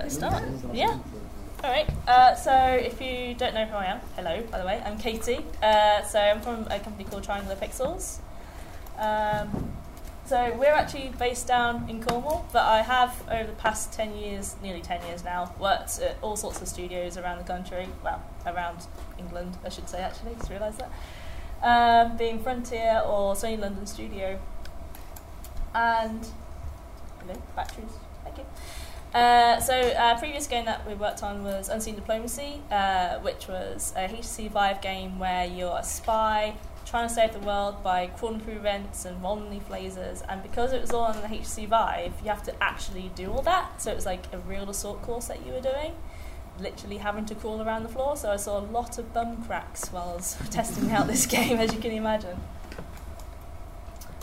Let's start. Yeah. All right. Uh, so, if you don't know who I am, hello. By the way, I'm Katie. Uh, so, I'm from a company called Triangular Pixels. Um, so, we're actually based down in Cornwall, but I have over the past ten years, nearly ten years now, worked at all sorts of studios around the country. Well, around England, I should say. Actually, just realised that. Um, being Frontier or Sony London Studio, and hello, batteries. Thank you. Uh, so, uh, previous game that we worked on was Unseen Diplomacy, uh, which was a HTC Vive game where you're a spy trying to save the world by crawling through vents and rolling leaf lasers. And because it was all on the HTC Vive, you have to actually do all that. So it was like a real assault course that you were doing, literally having to crawl around the floor. So I saw a lot of bum cracks while I was testing out this game, as you can imagine.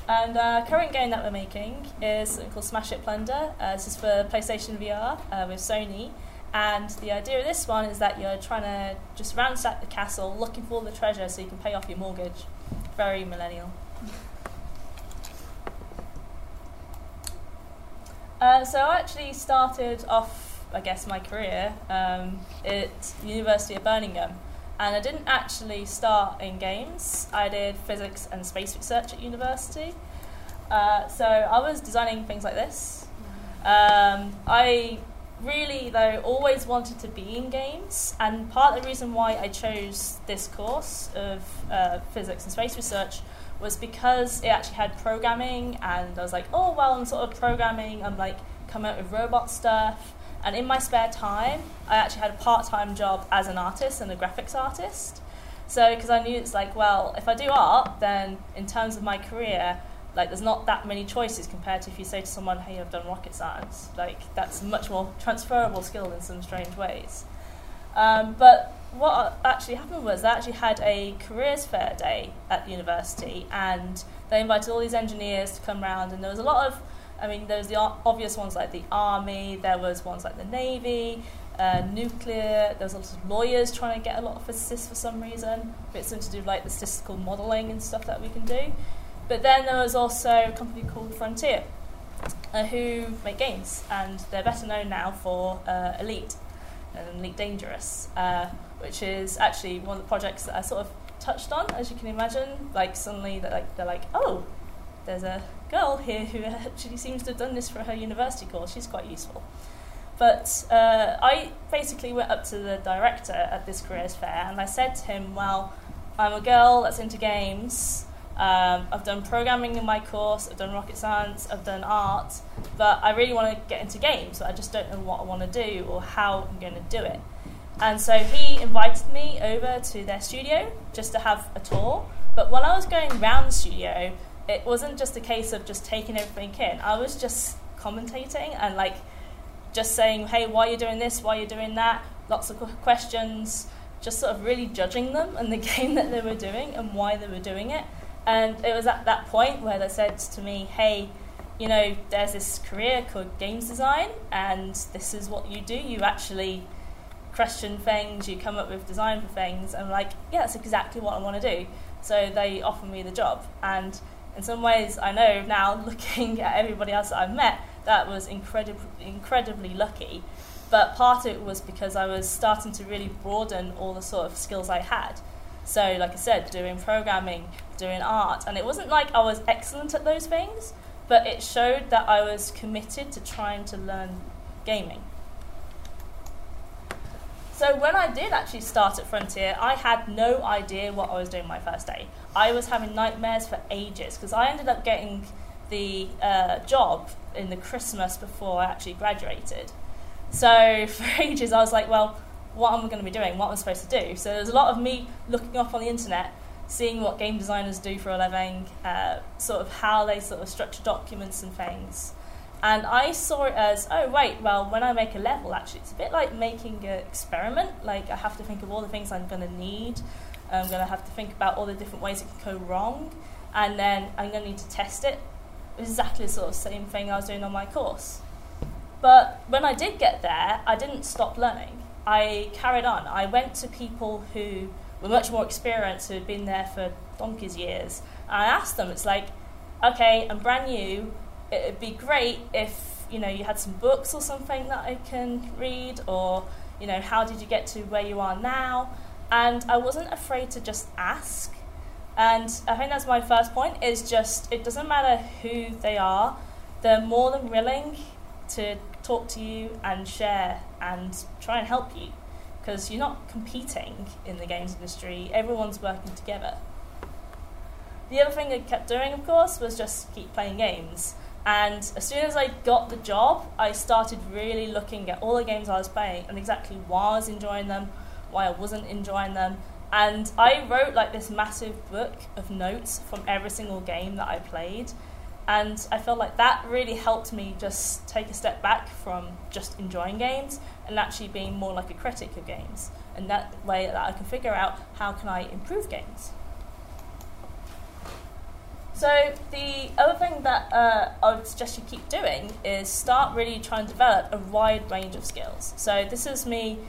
And uh, current game that we're making is something called Smash Hit Plunder. Uh, this is for PlayStation VR uh, with Sony. And the idea of this one is that you're trying to just ransack the castle, looking for the treasure so you can pay off your mortgage. Very millennial. Uh, so I actually started off, I guess, my career um, at University of Birmingham, and I didn't actually start in games. I did physics and space research at university. Uh, so I was designing things like this. Um, I really, though, always wanted to be in games, and part of the reason why I chose this course of uh, physics and space research was because it actually had programming, and I was like, oh, well, I'm sort of programming, I'm like coming out with robot stuff. And in my spare time, I actually had a part time job as an artist and a graphics artist. So, because I knew it's like, well, if I do art, then in terms of my career, like there's not that many choices compared to if you say to someone, hey, I've done rocket science. Like, that's much more transferable skill in some strange ways. Um, but what actually happened was they actually had a careers fair day at the university, and they invited all these engineers to come round and there was a lot of I mean, there was the obvious ones like the army, there was ones like the navy, uh, nuclear. There was a lot of lawyers trying to get a lot of physicists for some reason. but It's something to do with like the statistical modelling and stuff that we can do. But then there was also a company called Frontier, uh, who make games, and they're better known now for uh, Elite and Elite Dangerous, uh, which is actually one of the projects that I sort of touched on, as you can imagine. Like suddenly, they're like, they're like, oh, there's a girl here who actually seems to have done this for her university course. She's quite useful. But uh, I basically went up to the director at this careers fair and I said to him, Well, I'm a girl that's into games. Um, I've done programming in my course, I've done rocket science, I've done art, but I really want to get into games, but I just don't know what I want to do or how I'm going to do it. And so he invited me over to their studio just to have a tour. But while I was going around the studio, it wasn't just a case of just taking everything in. I was just commentating and like just saying, hey, why are you doing this? Why are you doing that? Lots of questions, just sort of really judging them and the game that they were doing and why they were doing it. And it was at that point where they said to me, hey, you know, there's this career called games design, and this is what you do. You actually question things, you come up with design for things, and I'm like, yeah, that's exactly what I want to do. So they offered me the job. And in some ways, I know now, looking at everybody else that I've met, that was incredibly, incredibly lucky. But part of it was because I was starting to really broaden all the sort of skills I had. So, like I said, doing programming, doing art, and it wasn't like I was excellent at those things, but it showed that I was committed to trying to learn gaming. So when I did actually start at Frontier, I had no idea what I was doing my first day. I was having nightmares for ages because I ended up getting the uh, job in the Christmas before I actually graduated. So for ages, I was like, well, what am I going to be doing? What am I supposed to do? So there's a lot of me looking up on the internet, seeing what game designers do for a living, uh, sort of how they sort of structure documents and things. And I saw it as, oh, wait, well, when I make a level, actually, it's a bit like making an experiment. Like, I have to think of all the things I'm going to need. I'm going to have to think about all the different ways it could go wrong. And then I'm going to need to test it. It was exactly the sort of same thing I was doing on my course. But when I did get there, I didn't stop learning. I carried on. I went to people who were much more experienced, who had been there for donkey's years. And I asked them, it's like, okay, I'm brand new, it'd be great if you know you had some books or something that I can read, or you know how did you get to where you are now? And I wasn't afraid to just ask. And I think that's my first point is just it doesn't matter who they are, they're more than willing to talk to you and share and try and help you because you're not competing in the games industry, everyone's working together. The other thing I kept doing, of course, was just keep playing games. And as soon as I got the job, I started really looking at all the games I was playing and exactly why I was enjoying them, why I wasn't enjoying them. And I wrote like this massive book of notes from every single game that I played. And I felt like that really helped me just take a step back from just enjoying games and actually being more like a critic of games. And that way that I can figure out how can I improve games. So the other thing that uh, I would suggest you keep doing is start really trying to develop a wide range of skills. So this is me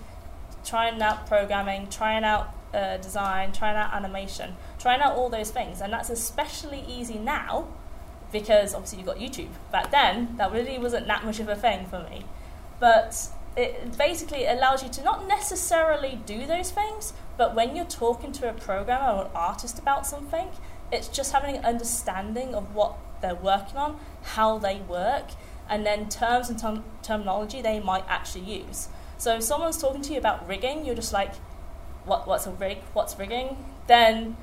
trying out programming, trying out uh, design, trying out animation, trying out all those things, and that's especially easy now because obviously you've got YouTube. Back then, that really wasn't that much of a thing for me, but it basically allows you to not necessarily do those things, but when you're talking to a programmer or an artist about something, it's just having an understanding of what they're working on, how they work, and then terms and term- terminology they might actually use. So if someone's talking to you about rigging, you're just like, what, what's a rig? What's rigging? Then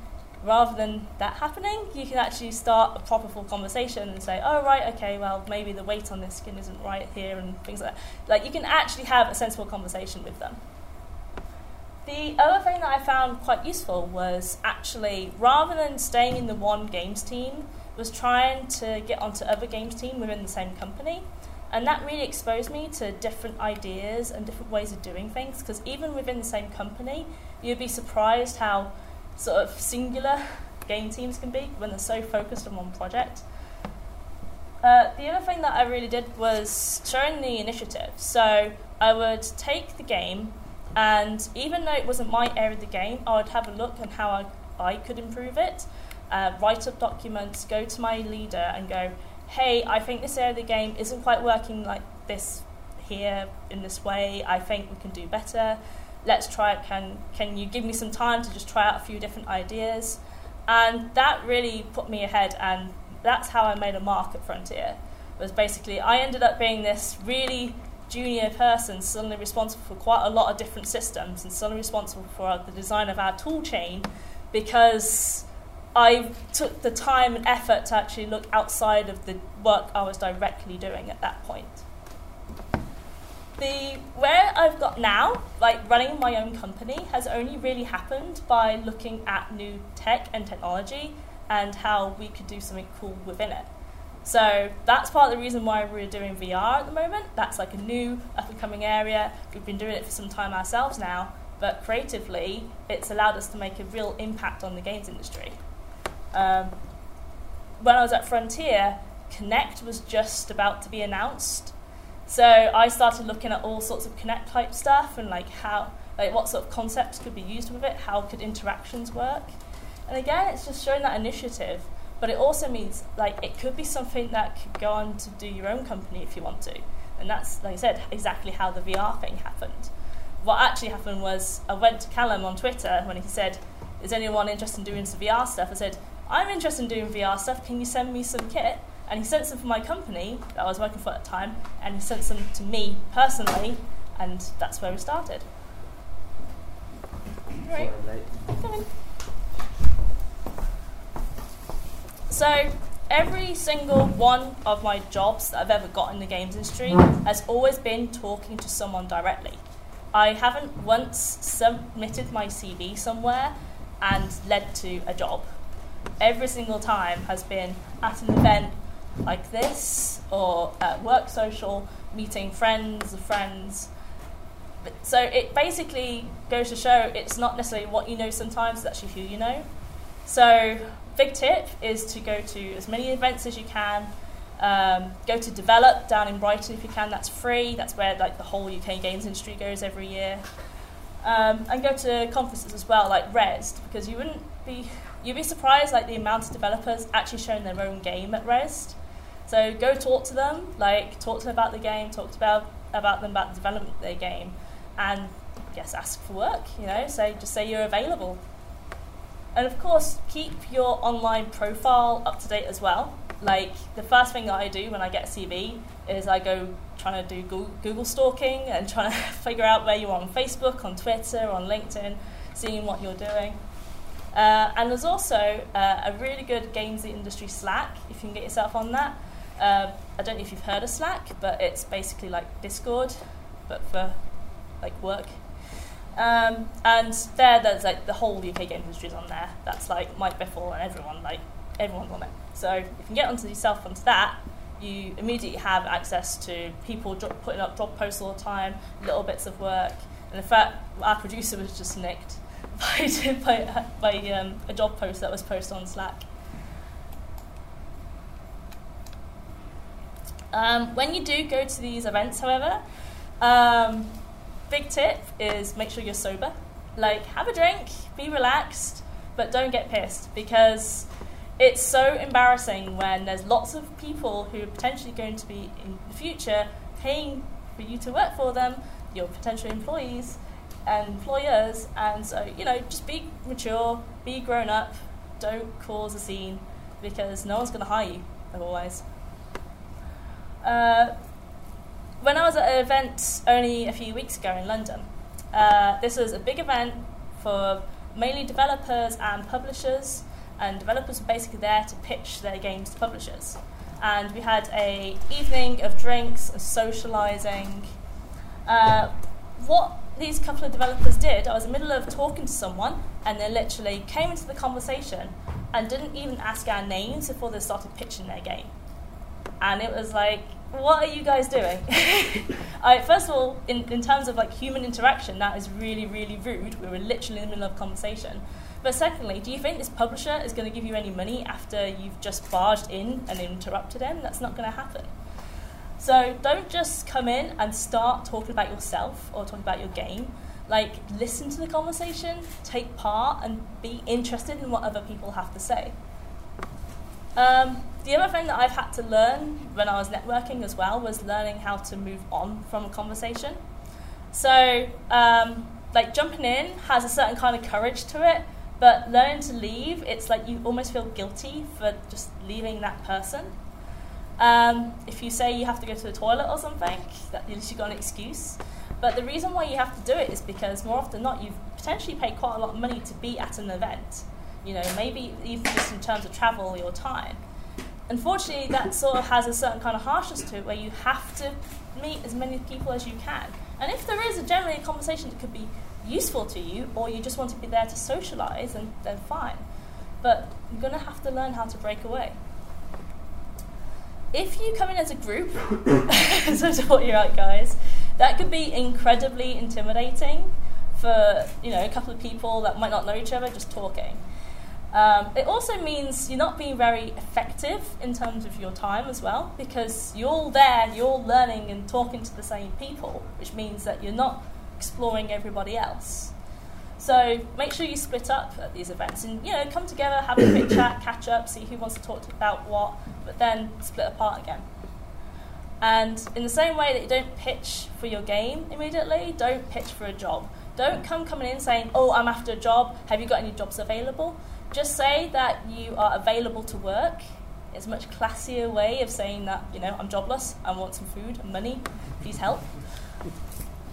rather than that happening, you can actually start a proper full conversation and say, oh, right, okay, well, maybe the weight on this skin isn't right here and things like that. Like, you can actually have a sensible conversation with them. The other thing that I found quite useful was actually, rather than staying in the one games team, was trying to get onto other games team within the same company. And that really exposed me to different ideas and different ways of doing things, because even within the same company, you'd be surprised how sort of singular game teams can be when they're so focused on one project. Uh, the other thing that I really did was showing the initiative. So I would take the game and even though it wasn't my area of the game, I would have a look on how I, I could improve it, uh, write up documents, go to my leader and go, hey, I think this area of the game isn't quite working like this here in this way. I think we can do better. Let's try it. Can, can you give me some time to just try out a few different ideas? And that really put me ahead, and that's how I made a mark at Frontier. Was basically I ended up being this really junior person suddenly responsible for quite a lot of different systems and suddenly responsible for the design of our tool chain because I took the time and effort to actually look outside of the work I was directly doing at that point. The where I've got now, like running my own company, has only really happened by looking at new tech and technology and how we could do something cool within it. So that's part of the reason why we're doing VR at the moment. That's like a new up and coming area. We've been doing it for some time ourselves now, but creatively, it's allowed us to make a real impact on the games industry. Um, when I was at Frontier, Kinect was just about to be announced. So I started looking at all sorts of Kinect type stuff and like how, like what sort of concepts could be used with it, how could interactions work. And again, it's just showing that initiative but it also means like it could be something that could go on to do your own company if you want to. And that's, like I said, exactly how the VR thing happened. What actually happened was I went to Callum on Twitter when he said, Is anyone interested in doing some VR stuff? I said, I'm interested in doing VR stuff. Can you send me some kit? And he sent some for my company that I was working for at the time, and he sent some to me personally, and that's where we started. Right. So every single one of my jobs that I've ever got in the games industry has always been talking to someone directly. I haven't once submitted my CV somewhere and led to a job. Every single time has been at an event like this or at work social, meeting friends of friends. So it basically goes to show it's not necessarily what you know sometimes, it's actually who you know. So big tip is to go to as many events as you can. Um, go to Develop down in Brighton if you can. That's free. That's where like the whole UK games industry goes every year. Um, and go to conferences as well, like Rezzed, because you wouldn't be you'd be surprised like the amount of developers actually showing their own game at Rezzed. So go talk to them, like talk to them about the game, talk to about about them about the development of their game, and guess ask for work. You know, say just say you're available, and of course keep your online profile up to date as well. Like the first thing that I do when I get a CV is I go trying to do Google, Google stalking and trying to figure out where you are on Facebook, on Twitter, on LinkedIn, seeing what you're doing. Uh, and there's also uh, a really good games industry Slack, if you can get yourself on that. Uh, I don't know if you've heard of Slack, but it's basically like Discord, but for like work. Um, and there, there's like the whole UK game industry is on there. That's like Mike Bithell and everyone, like everyone's on it. So if you can get onto yourself onto that, you immediately have access to people putting up job posts all the time, little bits of work. And in fact, our producer was just nicked by, by, by um, a job post that was posted on Slack. Um, when you do go to these events, however, um, big tip is make sure you're sober. Like, have a drink, be relaxed, but don't get pissed because it's so embarrassing when there's lots of people who are potentially going to be in the future paying for you to work for them, your potential employees, employers. And so, you know, just be mature, be grown up, don't cause a scene because no one's going to hire you otherwise. Uh, when I was at an event only a few weeks ago in London, uh, this was a big event for mainly developers and publishers, and developers were basically there to pitch their games to publishers. And we had a evening of drinks and socialising. Uh, what these couple of developers did, I was in the middle of talking to someone, and they literally came into the conversation and didn't even ask our names before they started pitching their game. And it was like, what are you guys doing? First of all, in, in terms of like human interaction, that is really, really rude. We were literally in the middle of conversation. But secondly, do you think this publisher is going to give you any money after you've just barged in and interrupted him? That's not going to happen. So don't just come in and start talking about yourself or talking about your game. Like, listen to the conversation, take part, and be interested in what other people have to say. Um, the other thing that I've had to learn when I was networking as well was learning how to move on from a conversation. So, um, like, jumping in has a certain kind of courage to it, but learning to leave, it's like you almost feel guilty for just leaving that person. Um, if you say you have to go to the toilet or something, that, at least you've got an excuse. But the reason why you have to do it is because more often than not, you've potentially paid quite a lot of money to be at an event. You know, maybe even just in terms of travel or time. Unfortunately, that sort of has a certain kind of harshness to it where you have to meet as many people as you can. And if there is a generally a conversation that could be useful to you, or you just want to be there to socialise, then, then fine. But you're going to have to learn how to break away if you come in as a group, so to what you're at, guys, that could be incredibly intimidating for you know a couple of people that might not know each other just talking. Um, it also means you're not being very effective in terms of your time as well, because you're all there, you're learning and talking to the same people, which means that you're not exploring everybody else. So make sure you split up at these events and you know come together, have a quick chat, catch up, see who wants to talk about what, but then split apart again. And in the same way that you don't pitch for your game immediately, don't pitch for a job. Don't come coming in saying, "Oh, I'm after a job. Have you got any jobs available?" Just say that you are available to work. It's a much classier way of saying that you know I'm jobless. I want some food and money. Please help.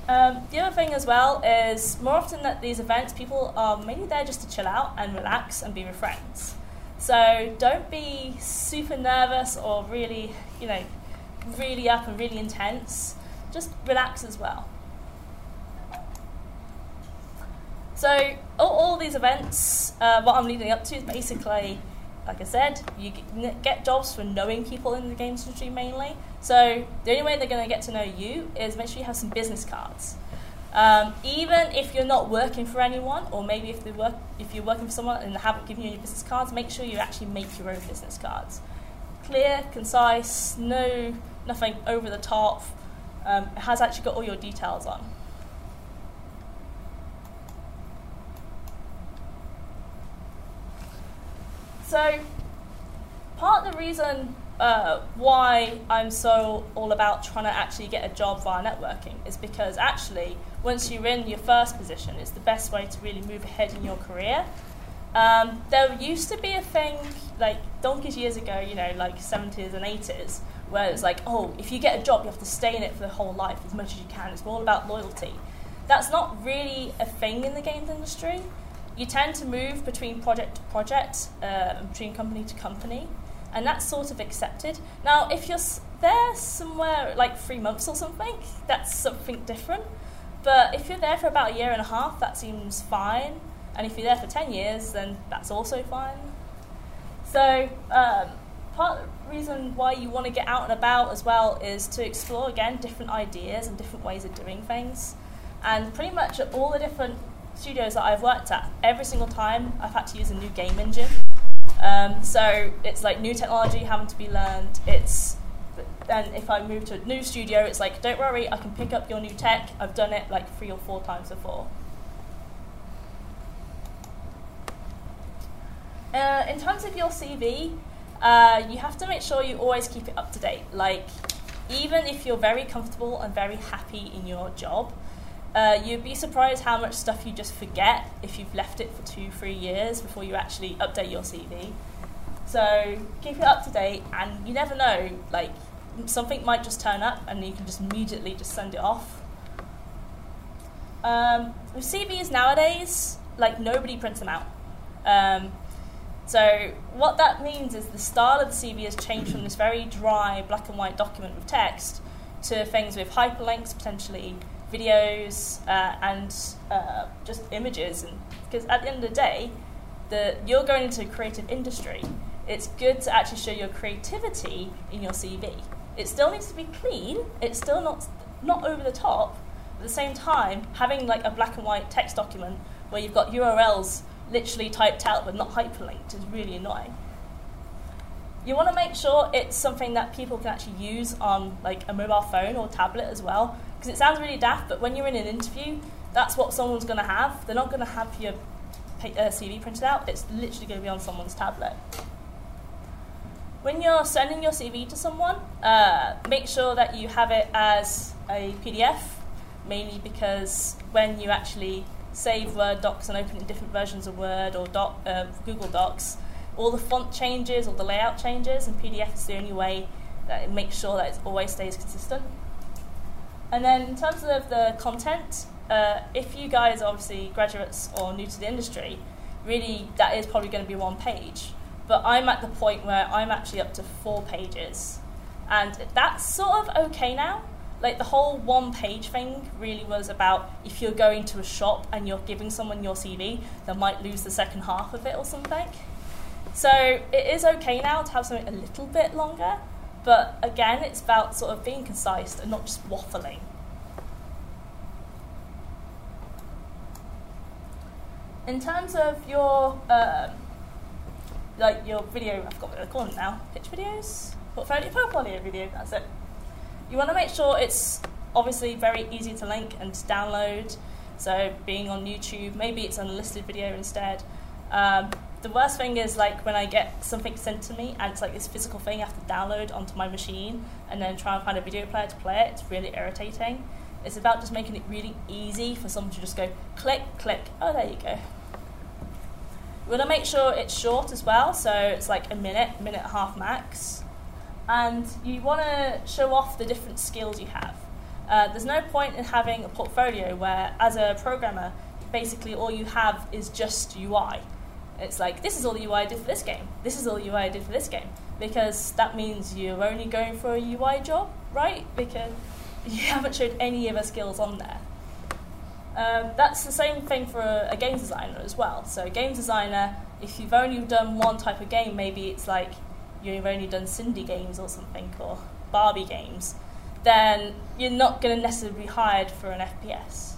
Um, the other thing as well is more often at these events, people are mainly there just to chill out and relax and be with friends. So don't be super nervous or really, you know, really up and really intense. Just relax as well. So all, all these events, uh, what I'm leading up to is basically, like I said, you get jobs for knowing people in the games industry mainly. So the only way they're going to get to know you is make sure you have some business cards. Um, even if you're not working for anyone, or maybe if, they work, if you're working for someone and they haven't given you any business cards, make sure you actually make your own business cards. Clear, concise, no, nothing over the top. Um, it has actually got all your details on. So, part of the reason uh, why I'm so all about trying to actually get a job via networking is because actually, once you're in your first position, it's the best way to really move ahead in your career. Um, there used to be a thing like donkeys years ago, you know, like 70s and 80s, where it's like, oh, if you get a job, you have to stay in it for the whole life as much as you can. It's all about loyalty. That's not really a thing in the games industry. You tend to move between project to project, uh, between company to company, and that's sort of accepted. Now, if you're there somewhere like three months or something, that's something different. But if you're there for about a year and a half, that seems fine. And if you're there for 10 years, then that's also fine. So, um, part of the reason why you want to get out and about as well is to explore again different ideas and different ways of doing things. And pretty much all the different studios that I've worked at, every single time I've had to use a new game engine. Um, so it's like new technology having to be learned. It's then if I move to a new studio, it's like don't worry, I can pick up your new tech. I've done it like three or four times before. Uh, in terms of your CV, uh, you have to make sure you always keep it up to date. Like, even if you're very comfortable and very happy in your job, uh, you'd be surprised how much stuff you just forget if you've left it for two, three years before you actually update your CV. So keep it up to date, and you never know, like something might just turn up, and you can just immediately just send it off. Um, with CVs nowadays, like nobody prints them out. Um, so what that means is the style of the CV has changed from this very dry black and white document with text to things with hyperlinks, potentially videos, uh, and uh, just images. And because at the end of the day, the, you're going into a creative industry. It's good to actually show your creativity in your CV. It still needs to be clean. It's still not not over the top. At the same time, having like a black and white text document where you've got URLs literally typed out but not hyperlinked is really annoying. You want to make sure it's something that people can actually use on like a mobile phone or tablet as well, because it sounds really daft, but when you're in an interview, that's what someone's going to have. They're not going to have your uh, CV printed out. It's literally going to be on someone's tablet. When you're sending your CV to someone, uh, make sure that you have it as a PDF, mainly because when you actually save Word docs and open in different versions of Word or doc, uh, Google Docs, all the font changes or the layout changes, and PDF is the only way that it makes sure that it always stays consistent. And then in terms of the content, uh, if you guys are obviously graduates or new to the industry, really that is probably going to be one page. But I'm at the point where I'm actually up to four pages. And that's sort of okay now like the whole one page thing really was about if you're going to a shop and you're giving someone your CV, they might lose the second half of it or something. So it is okay now to have something a little bit longer, but again, it's about sort of being concise and not just waffling. In terms of your um, like your video, I've got what they call it now, pitch videos, portfolio, portfolio video. That's it. You want to make sure it's obviously very easy to link and to download. So being on YouTube, maybe it's an unlisted video instead. Um, the worst thing is like when I get something sent to me and it's like this physical thing I have to download onto my machine and then try and find a video player to play it. It's really irritating. It's about just making it really easy for someone to just go click, click. Oh, there you go. We want to make sure it's short as well, so it's like a minute, minute and a half max and you want to show off the different skills you have. Uh, there's no point in having a portfolio where, as a programmer, basically all you have is just UI. It's like, this is all the UI I did for this game, this is all the UI I did for this game, because that means you're only going for a UI job, right? Because you haven't showed any of the skills on there. Um, that's the same thing for a, a games designer as well. So, a games designer, if you've only done one type of game, maybe it's like you've only done Sindy games or something, or Barbie games, then you're not going to necessarily be hired for an FPS.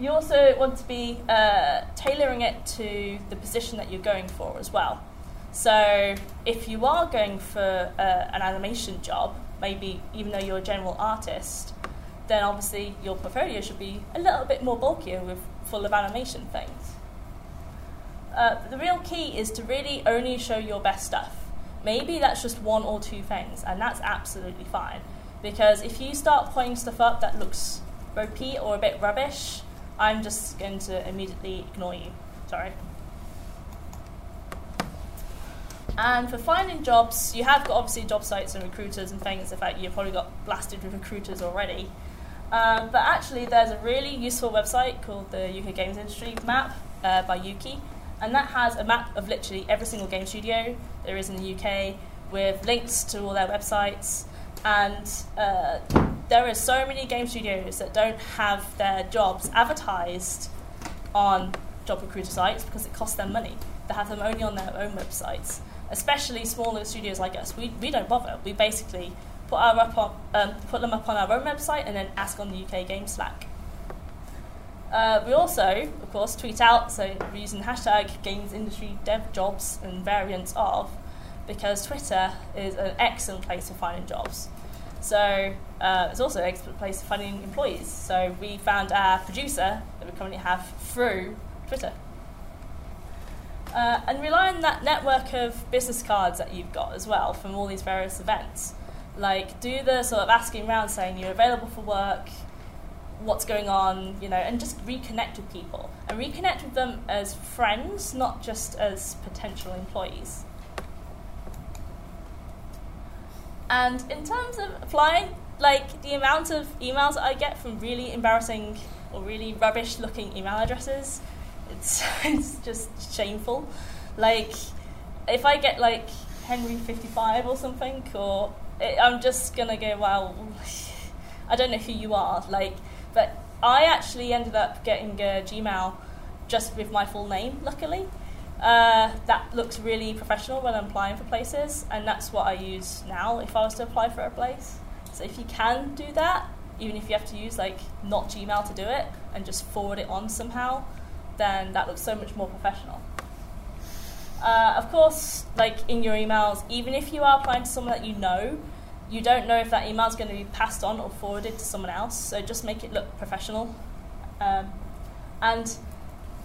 You also want to be uh, tailoring it to the position that you're going for as well. So if you are going for uh, an animation job, maybe even though you're a general artist, then obviously your portfolio should be a little bit more bulkier with full of animation things. Uh, the real key is to really only show your best stuff. maybe that's just one or two things, and that's absolutely fine. Because if you start putting stuff up that looks ropey or a bit rubbish, I'm just going to immediately ignore you. Sorry. And for finding jobs, you have got obviously job sites and recruiters and things. In fact, you've probably got blasted with recruiters already. Um, but actually, there's a really useful website called the UK Games Industry Map uh, by Ukie, and that has a map of literally every single game studio there is in the UK with links to all their websites. And uh, there are so many game studios that don't have their jobs advertised on job recruiter sites because it costs them money. They have them only on their own websites. Especially smaller studios like us, we, we don't bother. We basically put, our up on, um, put them up on our own website and then ask on the UK Game Slack. Uh, we also, of course, tweet out, so we're using hashtag games industry dev jobs and variants of, because Twitter is an excellent place for finding jobs. So uh, it's also an excellent place for finding employees. So we found our producer that we currently have through Twitter. Uh, and rely on that network of business cards that you've got as well from all these various events. Like, do the sort of asking around saying you're available for work, what's going on, you know, and just reconnect with people and reconnect with them as friends, not just as potential employees. And in terms of applying, like the amount of emails I get from really embarrassing or really rubbish looking email addresses, it's, it's just shameful. Like, if I get like Henry55 or something, or it, I'm just gonna go, well, I don't know who you are. Like, but I actually ended up getting a Gmail just with my full name, luckily. Uh, that looks really professional when I'm applying for places, and that's what I use now if I was to apply for a place. So if you can do that, even if you have to use like not Gmail to do it and just forward it on somehow, then that looks so much more professional. Uh, of course, like in your emails, even if you are applying to someone that you know, you don't know if that email is going to be passed on or forwarded to someone else, so just make it look professional. Um, and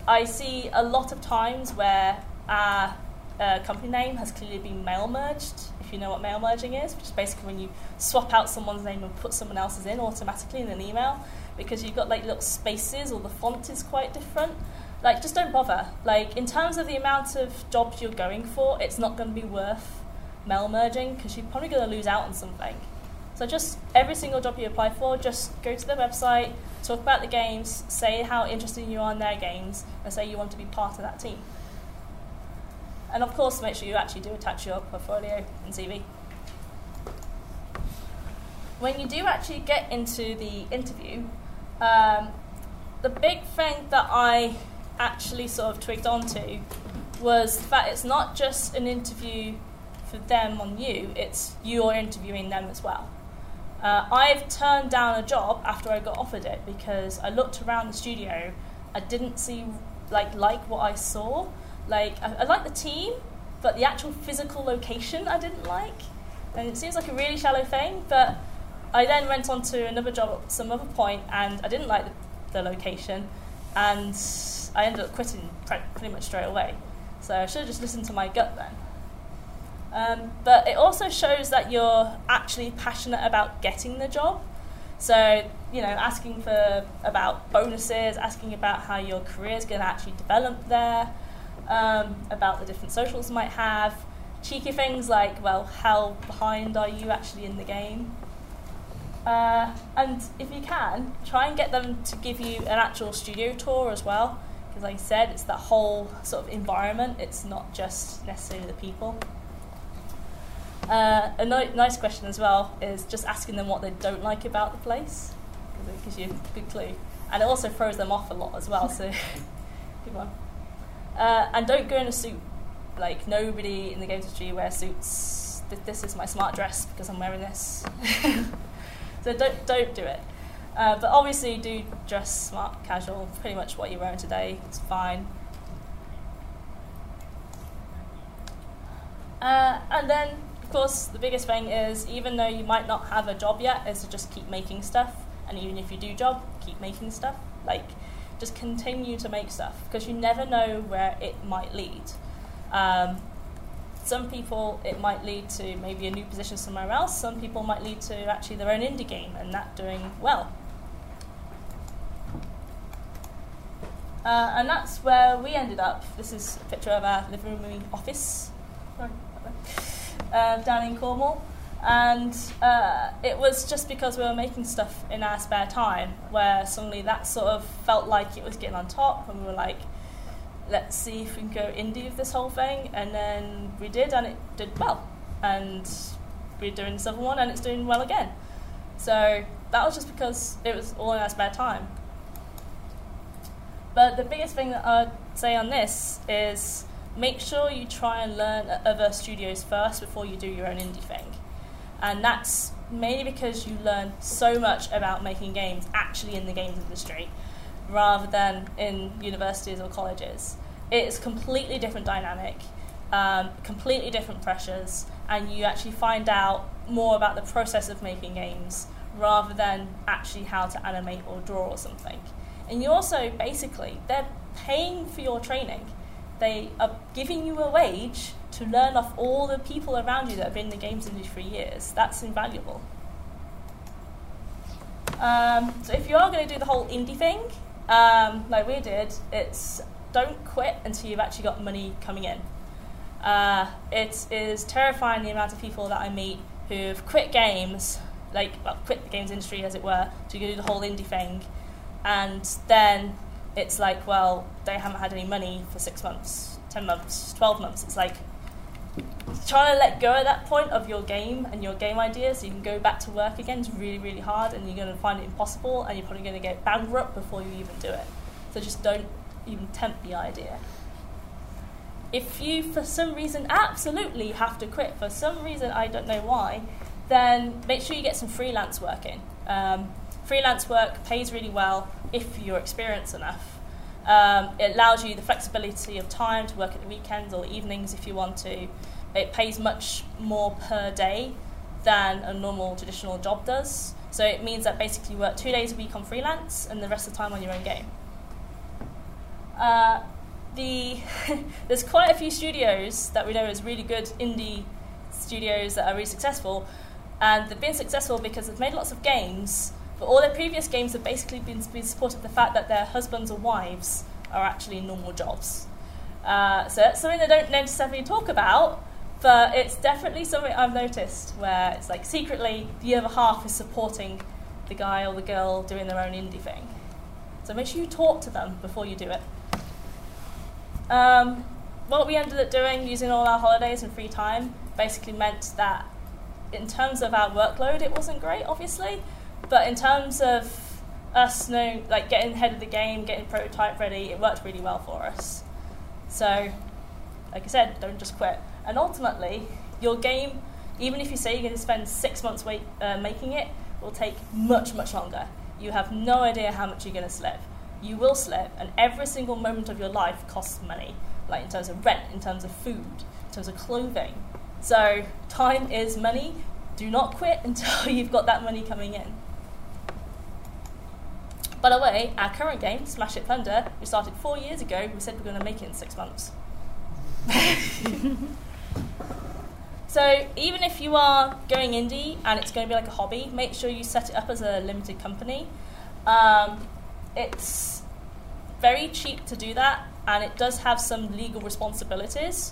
I see a lot of times where our uh, company name has clearly been mail merged, if you know what mail merging is, which is basically when you swap out someone's name and put someone else's in automatically in an email because you've got like little spaces or the font is quite different. Like, just don't bother. Like, in terms of the amount of jobs you're going for, it's not going to be worth mail merging because you're probably going to lose out on something. So just every single job you apply for, just go to their website, talk about the games, say how interested you are in their games, and say you want to be part of that team. And of course, make sure you actually do attach your portfolio and CV. When you do actually get into the interview, um, the big thing that I actually sort of twigged onto was the fact it's not just an interview for them on you, it's you are interviewing them as well. Uh, I've turned down a job after I got offered it because I looked around the studio, I didn't see like like what I saw. Like I, I like the team, but the actual physical location I didn't like, and it seems like a really shallow thing. But I then went on to another job at some other point, and I didn't like the, the location, and I ended up quitting pretty much straight away. So I should have just listened to my gut then. Um, but it also shows that you're actually passionate about getting the job. So, you know, asking for about bonuses, asking about how your career is going to actually develop there, um, about the different socials you might have, cheeky things like, well, how behind are you actually in the game? Uh, and if you can, try and get them to give you an actual studio tour as well, because, like I said, it's that whole sort of environment, it's not just necessarily the people. Uh, a no- nice question as well is just asking them what they don't like about the place, because it gives you a good clue. And it also throws them off a lot as well, so good one. Uh, and don't go in a suit. Like, nobody in the games industry wears suits. this is my smart dress because I'm wearing this. so don't, don't do it. Uh, but obviously, do dress smart, casual, pretty much what you're wearing today. It's fine. Uh, and then course, the biggest thing is even though you might not have a job yet, is to just keep making stuff. And even if you do job, keep making stuff. Like, just continue to make stuff because you never know where it might lead. Um, some people it might lead to maybe a new position somewhere else. Some people might lead to actually their own indie game and that doing well. Uh, and that's where we ended up. This is a picture of our living room office uh, down in Cornwall. And uh, it was just because we were making stuff in our spare time where suddenly that sort of felt like it was getting on top, and we were like, let's see if we can go indie with this whole thing. And then we did, and it did well. And we're doing the one, and it's doing well again. So that was just because it was all in our spare time. But the biggest thing that I'd say on this is make sure you try and learn at other studios first before you do your own indie thing. And that's mainly because you learn so much about making games actually in the games industry rather than in universities or colleges. It's completely different dynamic, um, completely different pressures, and you actually find out more about the process of making games rather than actually how to animate or draw or something. And you also basically, they're paying for your training. They are giving you a wage to learn off all the people around you that have been in the games industry for years. That's invaluable. Um, so if you are going to do the whole indie thing, um, like we did, it's don't quit until you've actually got money coming in. Uh, it is terrifying the amount of people that I meet who've quit games, like well, quit the games industry as it were, to do the whole indie thing, and then it's like, well, they haven't had any money for six months, ten months, twelve months. It's like trying to let go at that point of your game and your game idea so you can go back to work again is really, really hard and you're going to find it impossible and you're probably going to get bankrupt before you even do it. So just don't even tempt the idea. If you, for some reason, absolutely have to quit, for some reason, I don't know why, then make sure you get some freelance work in. Um, freelance work pays really well if you're experienced enough. Um, it allows you the flexibility of time to work at the weekends or evenings if you want to. It pays much more per day than a normal traditional job does. So it means that basically you work two days a week on freelance and the rest of the time on your own game. Uh, the there's quite a few studios that we know as really good indie studios that are really successful, and they've been successful because they've made lots of games but all their previous games have basically been, been supported the fact that their husbands or wives are actually normal jobs. Uh, so that's something they don't necessarily talk about, but it's definitely something I've noticed where it's like secretly the other half is supporting the guy or the girl doing their own indie thing. So make sure you talk to them before you do it. Um, what we ended up doing using all our holidays and free time basically meant that in terms of our workload, it wasn't great, obviously, but in terms of us knowing, like getting ahead of the game, getting prototype ready, it worked really well for us. So, like I said, don't just quit. And ultimately, your game, even if you say you're going to spend six months wait, uh, making it, will take much, much longer. You have no idea how much you're going to slip. You will slip, and every single moment of your life costs money, like in terms of rent, in terms of food, in terms of clothing. So, time is money. Do not quit until you've got that money coming in. By the way, our current game, Smash Hit Plunder, we started four years ago. We said we are going to make it in six months. so even if you are going indie and it's going to be like a hobby, make sure you set it up as a limited company. Um, it's very cheap to do that, and it does have some legal responsibilities,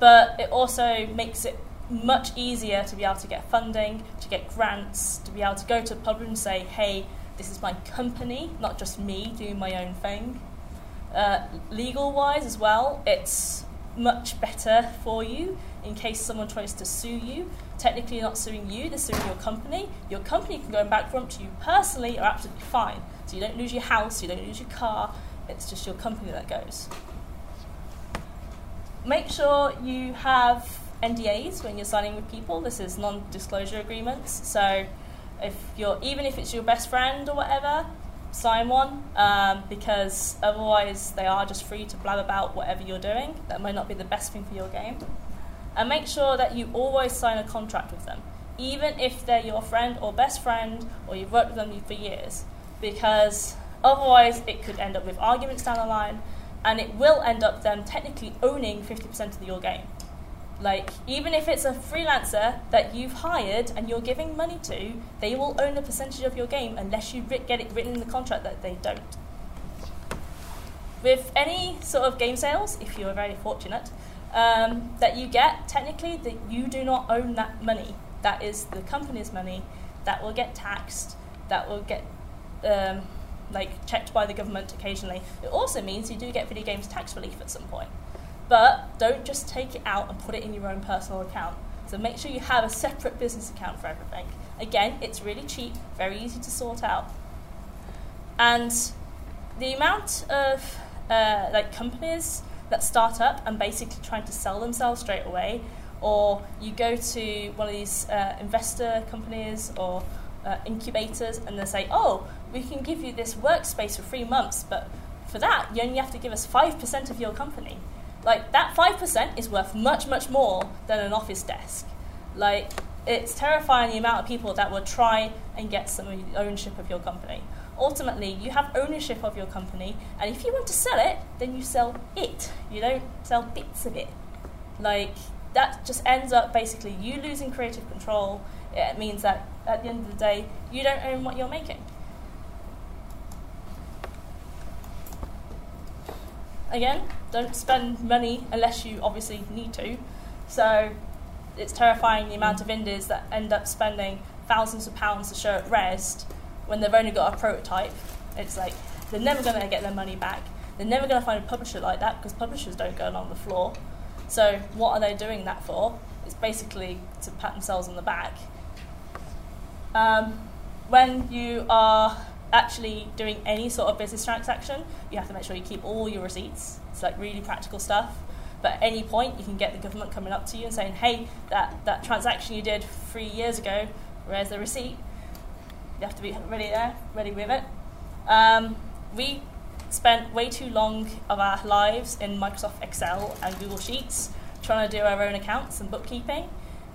but it also makes it much easier to be able to get funding, to get grants, to be able to go to a pub and say, hey, this is my company, not just me doing my own thing. Uh, legal wise as well, it's much better for you in case someone tries to sue you. Technically, you're not suing you, they're suing your company. Your company can go bankrupt, you personally are absolutely fine. So you don't lose your house, you don't lose your car, it's just your company that goes. Make sure you have NDAs when you're signing with people. This is non disclosure agreements. So if you're even if it's your best friend or whatever, sign one um, because otherwise they are just free to blab about whatever you're doing. That might not be the best thing for your game. And make sure that you always sign a contract with them, even if they're your friend or best friend or you've worked with them for years, because otherwise it could end up with arguments down the line and it will end up them technically owning 50% of your game. Like, even if it's a freelancer that you've hired and you're giving money to, they will own a percentage of your game unless you get it written in the contract that they don't. With any sort of game sales, if you're very fortunate, um, that you get, technically, that you do not own that money. That is the company's money that will get taxed, that will get um, like checked by the government occasionally. It also means you do get video games tax relief at some point. But don't just take it out and put it in your own personal account. So make sure you have a separate business account for everything. Again, it's really cheap, very easy to sort out. And the amount of uh, like companies that start up and basically trying to sell themselves straight away, or you go to one of these uh, investor companies or uh, incubators and they say, oh, we can give you this workspace for three months, but for that, you only have to give us 5% of your company. Like, that 5% is worth much, much more than an office desk. Like, it's terrifying the amount of people that will try and get some ownership of your company. Ultimately, you have ownership of your company, and if you want to sell it, then you sell it. You don't sell bits of it. Like, that just ends up basically you losing creative control. It means that at the end of the day, you don't own what you're making. Again, don't spend money unless you obviously need to. So it's terrifying the amount of indies that end up spending thousands of pounds to show at Rezzed when they've only got a prototype. It's like they're never going to get their money back. They're never going to find a publisher like that because publishers don't go along the floor. So what are they doing that for? It's basically to pat themselves on the back. Um, when you are actually doing any sort of business transaction, you have to make sure you keep all your receipts. It's like really practical stuff. But at any point, you can get the government coming up to you and saying, hey, that, that transaction you did three years ago, where's the receipt? You have to be ready there, ready with it. Um, we spent way too long of our lives in Microsoft Excel and Google Sheets trying to do our own accounts and bookkeeping.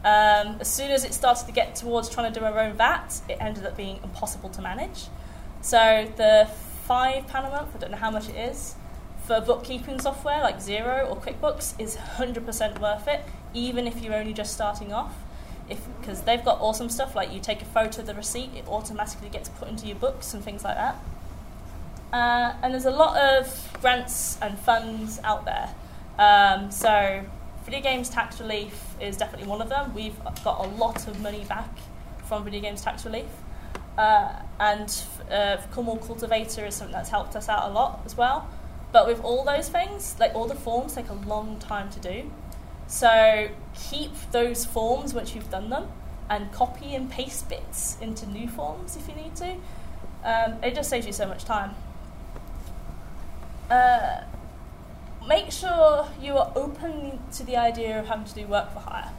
Um, as soon as it started to get towards trying to do our own VAT, it ended up being impossible to manage. So the five pound a month, I don't know how much it is, for bookkeeping software like Xero or QuickBooks is 100% worth it, even if you're only just starting off. Because they've got awesome stuff like you take a photo of the receipt, it automatically gets put into your books and things like that. Uh, and there's a lot of grants and funds out there. Um, so video games tax relief is definitely one of them. We've got a lot of money back from video games tax relief. Uh, and uh, Cultivator is something that's helped us out a lot as well. But with all those things, like all the forms take a long time to do. So keep those forms once you've done them and copy and paste bits into new forms if you need to. Um, it just saves you so much time. Uh, make sure you are open to the idea of having to do work for hire.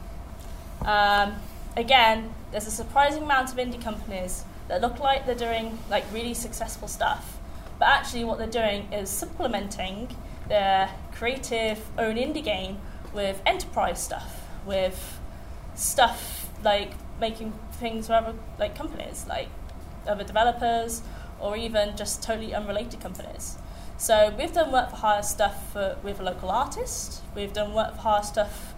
Um, again, there's a surprising amount of indie companies that look like they're doing like really successful stuff, but actually what they're doing is supplementing their creative own indie game with enterprise stuff, with stuff like making things for other like companies, like other developers, or even just totally unrelated companies. So we've done work for hire stuff for, with a local artist. We've done work for hire stuff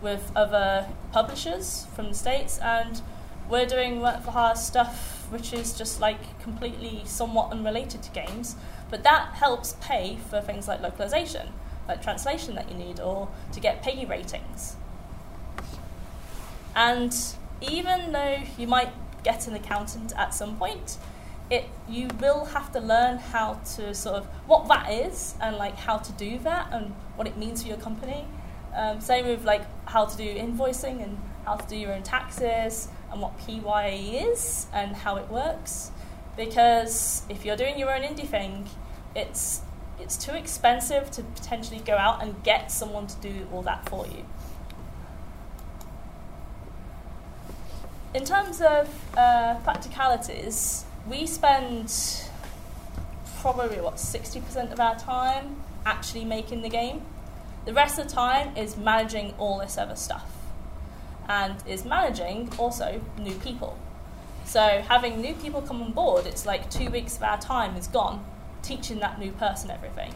with other publishers from the states, and we're doing work for hire stuff which is just like completely somewhat unrelated to games, but that helps pay for things like localization, like translation that you need, or to get PEGI ratings. And even though you might get an accountant at some point, it you will have to learn how to sort of what that is and like how to do that and what it means for your company. Um, same with like how to do invoicing and how to do your own taxes and what PAYE is and how it works. Because if you're doing your own indie thing, it's it's too expensive to potentially go out and get someone to do all that for you. In terms of uh, practicalities, we spend probably what 60% of our time actually making the game. The rest of the time is managing all this other stuff and is managing also new people. So having new people come on board, it's like two weeks of our time is gone teaching that new person everything.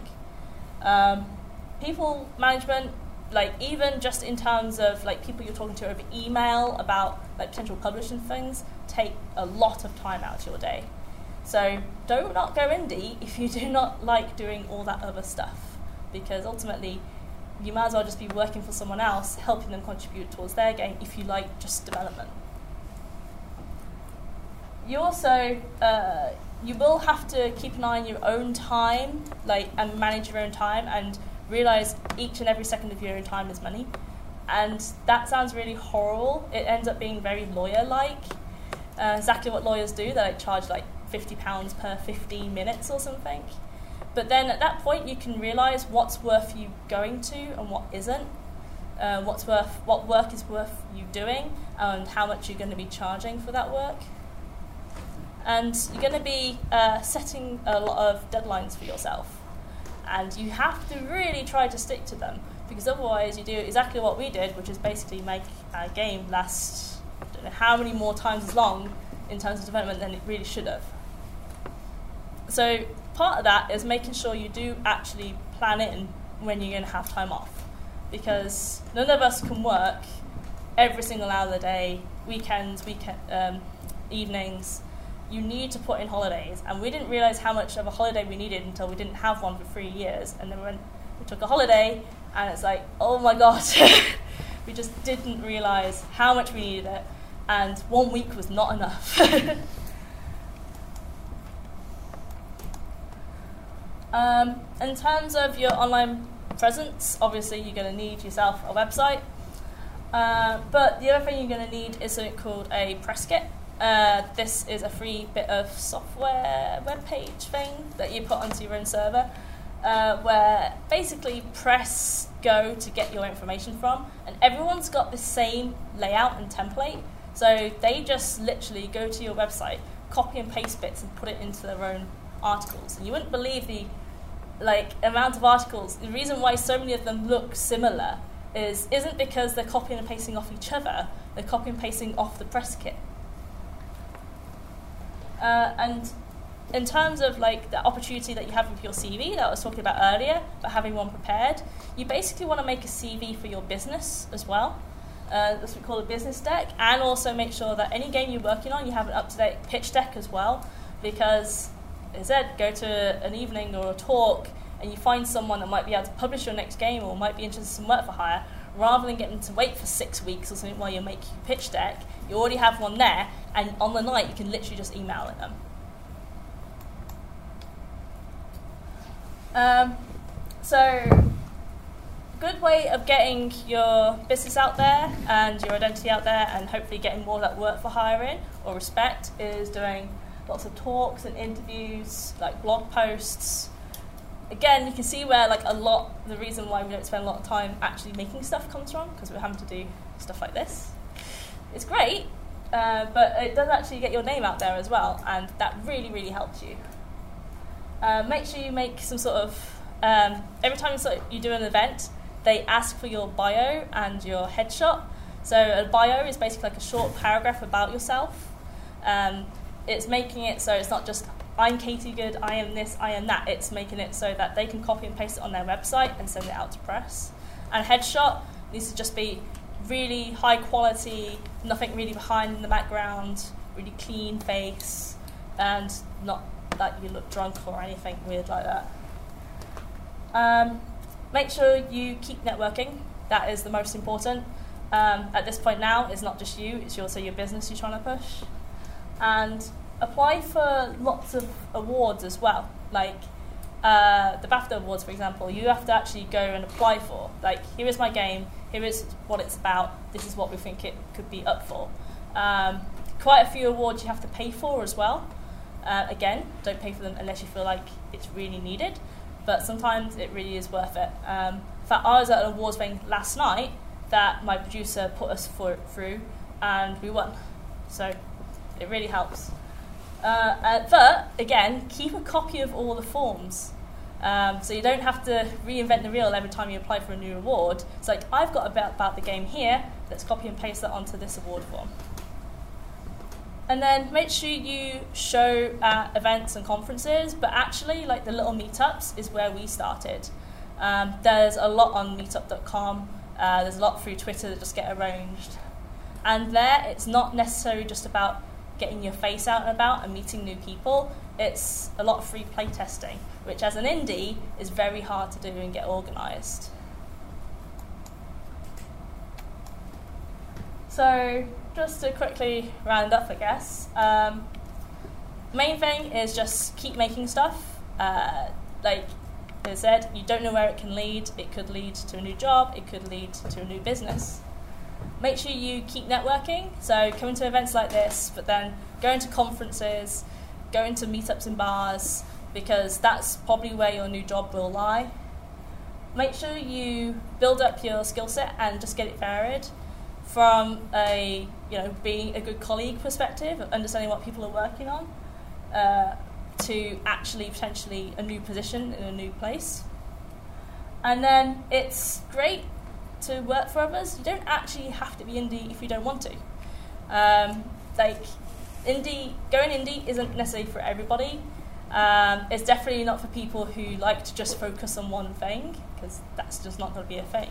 Um, people management like even just in terms of like people you're talking to over email about like potential publishing things take a lot of time out of your day. So do not go indie if you do not like doing all that other stuff because ultimately you might as well just be working for someone else, helping them contribute towards their game if you like just development. You also uh, you will have to keep an eye on your own time, like and manage your own time and realize each and every second of your own time is money. And that sounds really horrible. It ends up being very lawyer-like. Uh, exactly what lawyers do. They like, charge like fifty pounds per fifteen minutes or something. But then at that point, you can realize what's worth you going to and what isn't. Uh, what's worth what work is worth you doing and how much you're going to be charging for that work. And you're going to be uh, setting a lot of deadlines for yourself, and you have to really try to stick to them because otherwise you do exactly what we did, which is basically make a game last I don't know how many more times as long in terms of development than it really should have. So part of that is making sure you do actually plan in when you're going to have time off. Because none of us can work every single hour of the day, weekends, weekend, um, evenings. You need to put in holidays. And we didn't realize how much of a holiday we needed until we didn't have one for three years. And then when we took a holiday, and it's like, oh my god, we just didn't realize how much we needed it. And one week was not enough. Um, in terms of your online presence, obviously you're going to need yourself a website. Uh, but the other thing you're going to need is something called a press kit. Uh, this is a free bit of software web page thing that you put onto your own server, uh, where basically press go to get your information from, and everyone's got the same layout and template. So they just literally go to your website, copy and paste bits, and put it into their own articles. And you wouldn't believe the like amount of articles. The reason why so many of them look similar is isn't because they're copying and pasting off each other. They're copying and pasting off the press kit. Uh, and in terms of like the opportunity that you have with your CV that I was talking about earlier, but having one prepared, you basically want to make a CV for your business as well. Uh, that's what we call a business deck, and also make sure that any game you're working on, you have an up-to-date pitch deck as well, because as said, go to an evening or a talk and you find someone that might be able to publish your next game or might be interested in some work for hire, rather than getting to wait for six weeks or something while you make your pitch deck, you already have one there, and on the night you can literally just email them. Um, so, good way of getting your business out there and your identity out there, and hopefully getting more that work for hiring or respect is doing lots of talks and interviews, like blog posts. Again, you can see where like a lot the reason why we don't spend a lot of time actually making stuff comes from because we're having to do stuff like this. It's great, uh, but it does actually get your name out there as well, and that really really helps you. Uh, make sure you make some sort of um, every time you do an event, they ask for your bio and your headshot. So a bio is basically like a short paragraph about yourself. Um, it's making it so it's not just I'm Katie Goode, I am this, I am that. It's making it so that they can copy and paste it on their website and send it out to press. And headshot needs to just be really high quality, nothing really behind in the background, really clean face, and not that you look drunk or anything weird like that. Um, make sure you keep networking. That is the most important. Um, at this point now, it's not just you; it's also your business you're trying to push and apply for lots of awards as well. Like uh, the BAFTA awards, for example, you have to actually go and apply for. Like, here is my game, here is what it's about, this is what we think it could be up for. Um, quite a few awards you have to pay for as well. Uh, again, don't pay for them unless you feel like it's really needed, but sometimes it really is worth it. Um, in fact, I was at an awards thing last night that my producer put us for, through, and we won. So it really helps. Uh, uh, but again, keep a copy of all the forms. Um, so you don't have to reinvent the wheel every time you apply for a new award. It's like, I've got a bit about the game here, let's copy and paste that onto this award form. And then make sure you show at events and conferences, but actually, like the little meetups is where we started. Um, there's a lot on meetup.com. Uh, there's a lot through Twitter that just get arranged. And there, it's not necessarily just about getting your face out and about and meeting new people. It's a lot of free playtesting, which as an indie is very hard to do and get organised. So, just to quickly round up, I guess, um, main thing is just keep making stuff. Uh, like I said, you don't know where it can lead. It could lead to a new job, it could lead to a new business. Make sure you keep networking, so coming to events like this, but then going to conferences, going to meetups and bars, because that's probably where your new job will lie. Make sure you build up your skill set and just get it varied from a you know being a good colleague perspective, understanding what people are working on, uh, to actually potentially a new position in a new place. And then it's great to work for others. You don't actually have to be indie if you don't want to. Um, like indie, going indie isn't necessarily for everybody. Um, it's definitely not for people who like to just focus on one thing because that's just not going to be a thing.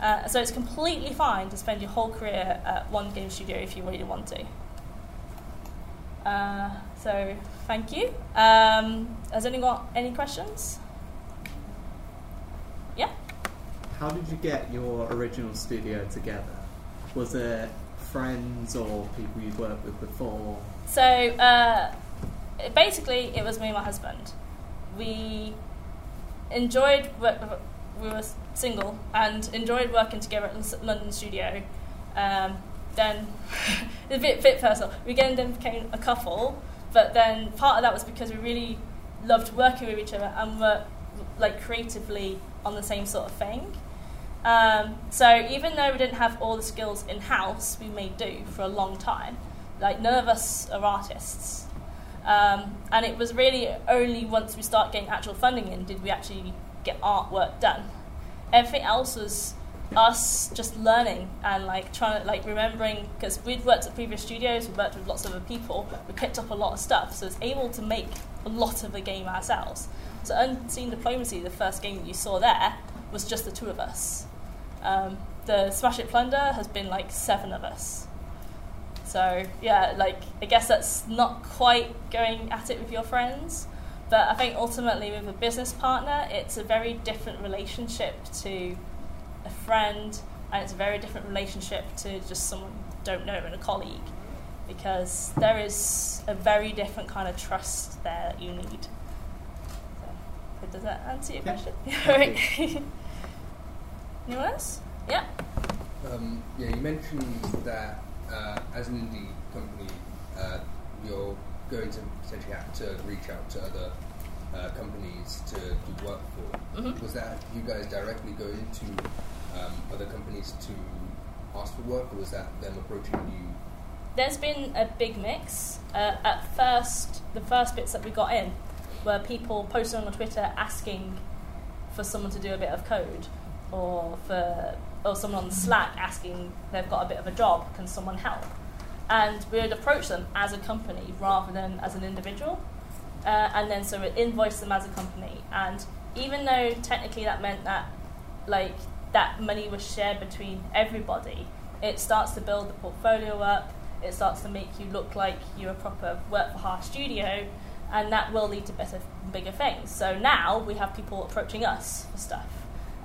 Uh, so it's completely fine to spend your whole career at one game studio if you really want to. Uh, so thank you. Um, has anyone got any questions? Yeah. How did you get your original studio together? Was it friends or people you'd worked with before? So uh, basically, it was me and my husband. We enjoyed work. We were single and enjoyed working together at the London studio. Um, then a bit, bit personal. We again then became a couple, but then part of that was because we really loved working with each other and were like creatively on the same sort of thing. Um, so even though we didn't have all the skills in house, we made do for a long time. Like none of us are artists, um, and it was really only once we start getting actual funding in did we actually get artwork done. Everything else was us just learning and like trying to like remembering because we'd worked at previous studios, we worked with lots of other people, we picked up a lot of stuff, so it's able to make a lot of the game ourselves. So Unseen Diplomacy, the first game that you saw there, was just the two of us. Um, the Smash Hit Plunder has been like seven of us. So yeah, like I guess that's not quite going at it with your friends, but I think ultimately with a business partner, it's a very different relationship to a friend, and it's a very different relationship to just someone you don't know and a colleague, because there is a very different kind of trust there that you need. So, does that answer your Yeah. question? Right. Yeah. Um, yeah, you mentioned that uh, as an indie company, uh, you're going to potentially have to reach out to other uh, companies to do work for. Mhm. Was that you guys directly going to um, other companies to ask for work, or was that them approaching you? There's been a big mix. Uh, at first, the first bits that we got in were people posting on Twitter asking for someone to do a bit of code, or for or someone on Slack asking they've got a bit of a job, can someone help? And we would approach them as a company rather than as an individual. Uh, and then so we'd invoice them as a company. And even though technically that meant that like that money was shared between everybody, it starts to build the portfolio up. It starts to make you look like you're a proper work for hire studio, and that will lead to better, bigger things. So now we have people approaching us for stuff.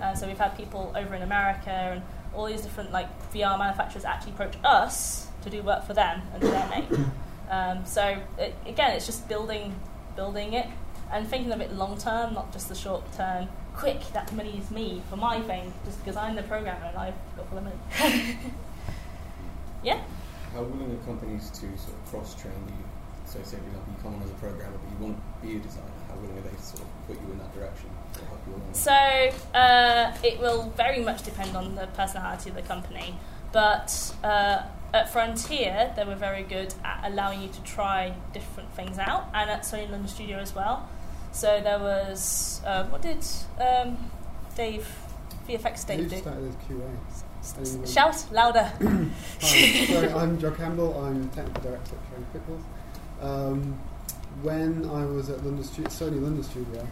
Uh, so we've had people over in America and all these different like VR manufacturers actually approach us to do work for them under their name. Um, so it, again, it's just building, building it, and thinking of it long term, not just the short term. Quick, that money is me for my thing, just because I'm the programmer and I've got for the money. yeah. How willing are companies to sort of cross-train you? So, say, for example, you come on as a programmer, but you want to be a designer. How willing are they to sort of put you in that direction or help you along? So uh, it will very much depend on the personality of the company, but uh, at Frontier they were very good at allowing you to try different things out, and at Sony London Studio as well. So there was uh, what did um, Dave VFX Dave Who do? started as QA? S- s- Shout louder. Hi, sorry, I'm John Campbell. I'm technical director at Triangular Pixels. Um, when I was at London Stu- Sony London Studio,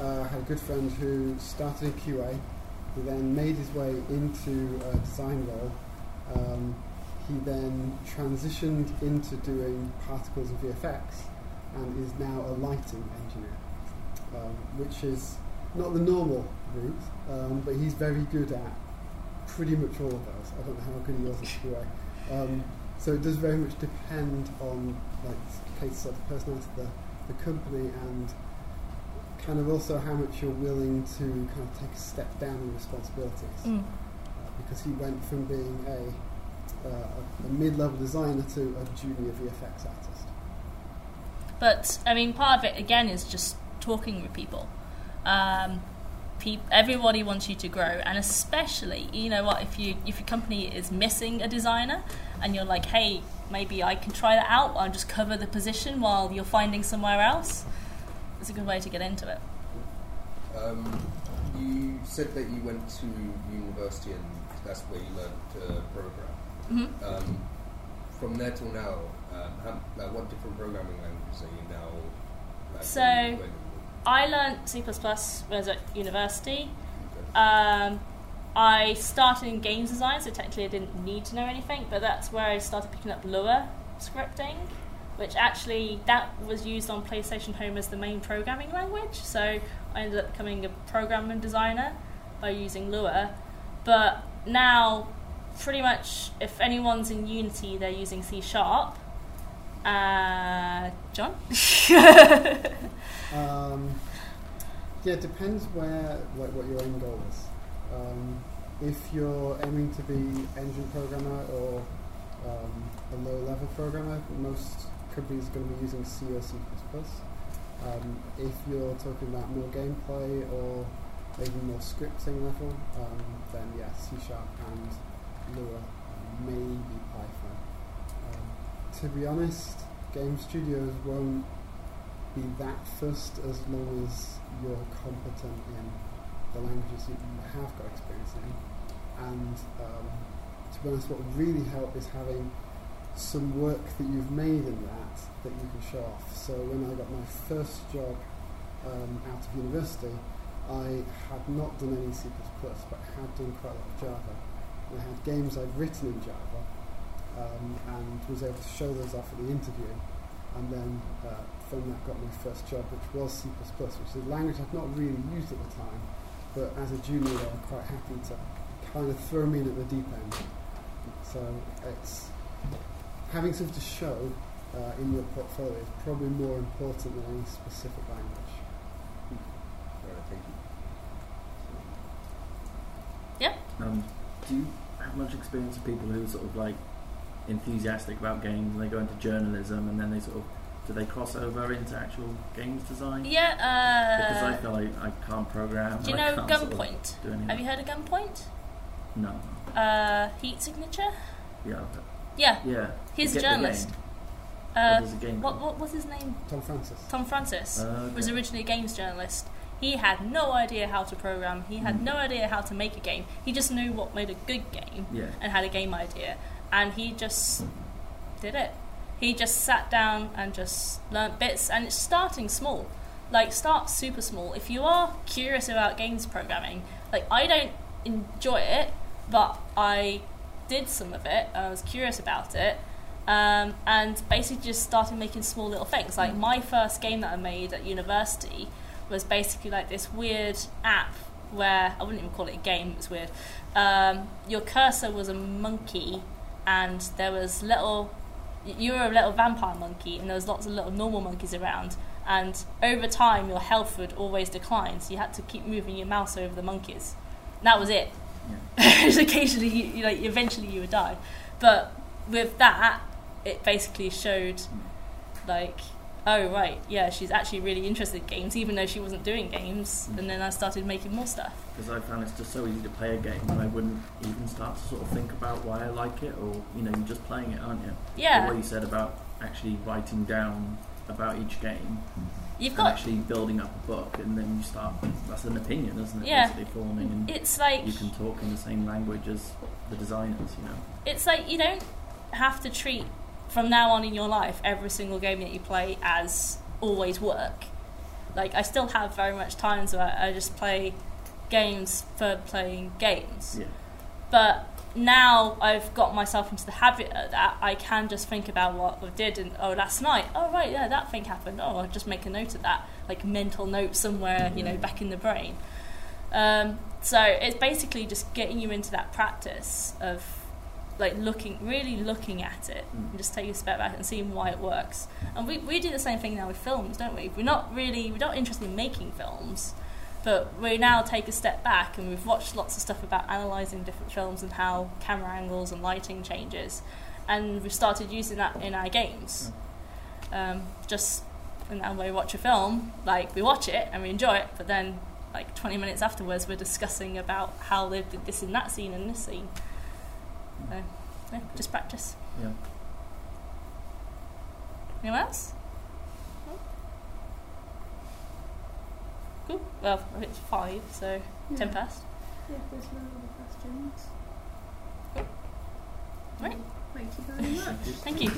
uh, had a good friend who started in QA. He then made his way into a design role. Um, he then transitioned into doing particles and VFX, and is now a lighting engineer, um, which is not the normal route, um, but he's very good at pretty much all of those. I don't know how good he was at QA. So it does very much depend on like case of the personality of the, the company and kind of also how much you're willing to kind of take a step down in responsibilities. Mm. Uh, because he went from being a, uh, a, a mid-level designer to a junior VFX artist. But I mean, part of it again is just talking with people. Um, peop everybody wants you to grow, and especially, you know what, if you if your company is missing a designer, and you're like, hey, maybe I can try that out. I'll just cover the position while you're finding somewhere else. It's a good way to get into it. Um, you said that you went to university and that's where you learned to program. hmm Um, from there till now, um, how, like, what different programming languages are you now? Like, So-? I learned C++ when I was at university. Okay. Um, I started in games design, so technically I didn't need to know anything, but that's where I started picking up Lua scripting, which actually that was used on PlayStation Home as the main programming language. So I ended up becoming a programming designer by using Lua. But now, pretty much, if anyone's in Unity, they're using C Sharp. Uh, John? Um, yeah, it depends where, like, what your end goal is. Um, if you're aiming to be engine programmer or um, a low-level programmer, most companies are going to be using C or C++. Um, if you're talking about more gameplay or maybe more scripting level, um, then yeah, C Sharp and Lua, maybe Python. Um, to be honest, game studios won't be that fussed as long as you're competent in the languages that you have got experience in. And um, to be honest, what would really help is having some work that you've made in that that you can show off. So when I got my first job um, out of university, I had not done any C++, but had done quite a lot of Java. And I had games I'd written in Java um, and was able to show those off at the interview and then uh, from that got my first job, which was C++, which is a language I'd not really used at the time, but as a junior they were quite happy to kind of throw me in at the deep end. So it's having something to show uh, in your portfolio is probably more important than any specific language. Alright, thank you. Um, do you have much experience of people who are sort of like enthusiastic about games and they go into journalism and then they sort of do they cross over into actual games design? yeah, Because I uh, feel like I can't program. do you and know can't sort of Gunpoint? Have you heard of Gunpoint? No. Uh, heat signature? Yeah. Yeah, Yeah. he's a You get the journalist. Uh, what is what, what was his name? Tom Francis. Tom Francis Uh, was originally a games journalist. He had no idea how to program. He had Mm. no idea how to make a game. He just knew what made a good game Yeah. and had a game idea, and he just did it. He just sat down and just learnt bits, and it's starting small. Like start super small. If you are curious about games programming, like I don't enjoy it, but I did some of it. I was curious about it, um, and basically just started making small little things. Like my first game that I made at university was basically like this weird app where I wouldn't even call it a game. It was weird. Um, your cursor was a monkey, and there was little. You were a little vampire monkey, and there was lots of little normal monkeys around. And over time, your health would always decline, so you had to keep moving your mouse over the monkeys. And that was it. occasionally, you, you, like eventually, you would die. But with that, it basically showed, like, oh right, yeah, she's actually really interested in games, even though she wasn't doing games. Mm. And then I started making more stuff. Because I found it's just so easy to play a game and I wouldn't even start to sort of think about why I like it or, you know, you're just playing it, aren't you? Yeah, what you said about actually writing down about each game you've got. actually building up a book and then you start, that's an opinion, isn't it? Yeah. Basically forming and It's like you can talk in the same language as the designers, you know. it's like you don't have to treat from now on in your life every single game that you play as always work. Like I still have very much times where I just play games for playing games. Yeah. But now I've got myself into the habit of that I can just think about what I did and oh last night oh right yeah that thing happened oh I'll just make a note of that like mental note somewhere you know back in the brain. Um, so it's basically just getting you into that practice of like looking really looking at it Mm. and just taking a step back and seeing why it works. And we, we do the same thing now with films don't we? We're not really we're not interested in making films but we now take a step back and we've watched lots of stuff about analysing different films and how camera angles and lighting changes. And we've started using that in our games. Um, just and then we watch a film like we watch it and we enjoy it but then like 20 minutes afterwards we're discussing about how they did this in that scene and this scene. So yeah, just practice. Yeah. anyone else cool well it's five so ten past Yeah, if there's no other questions. Right. Thank you very much. thank you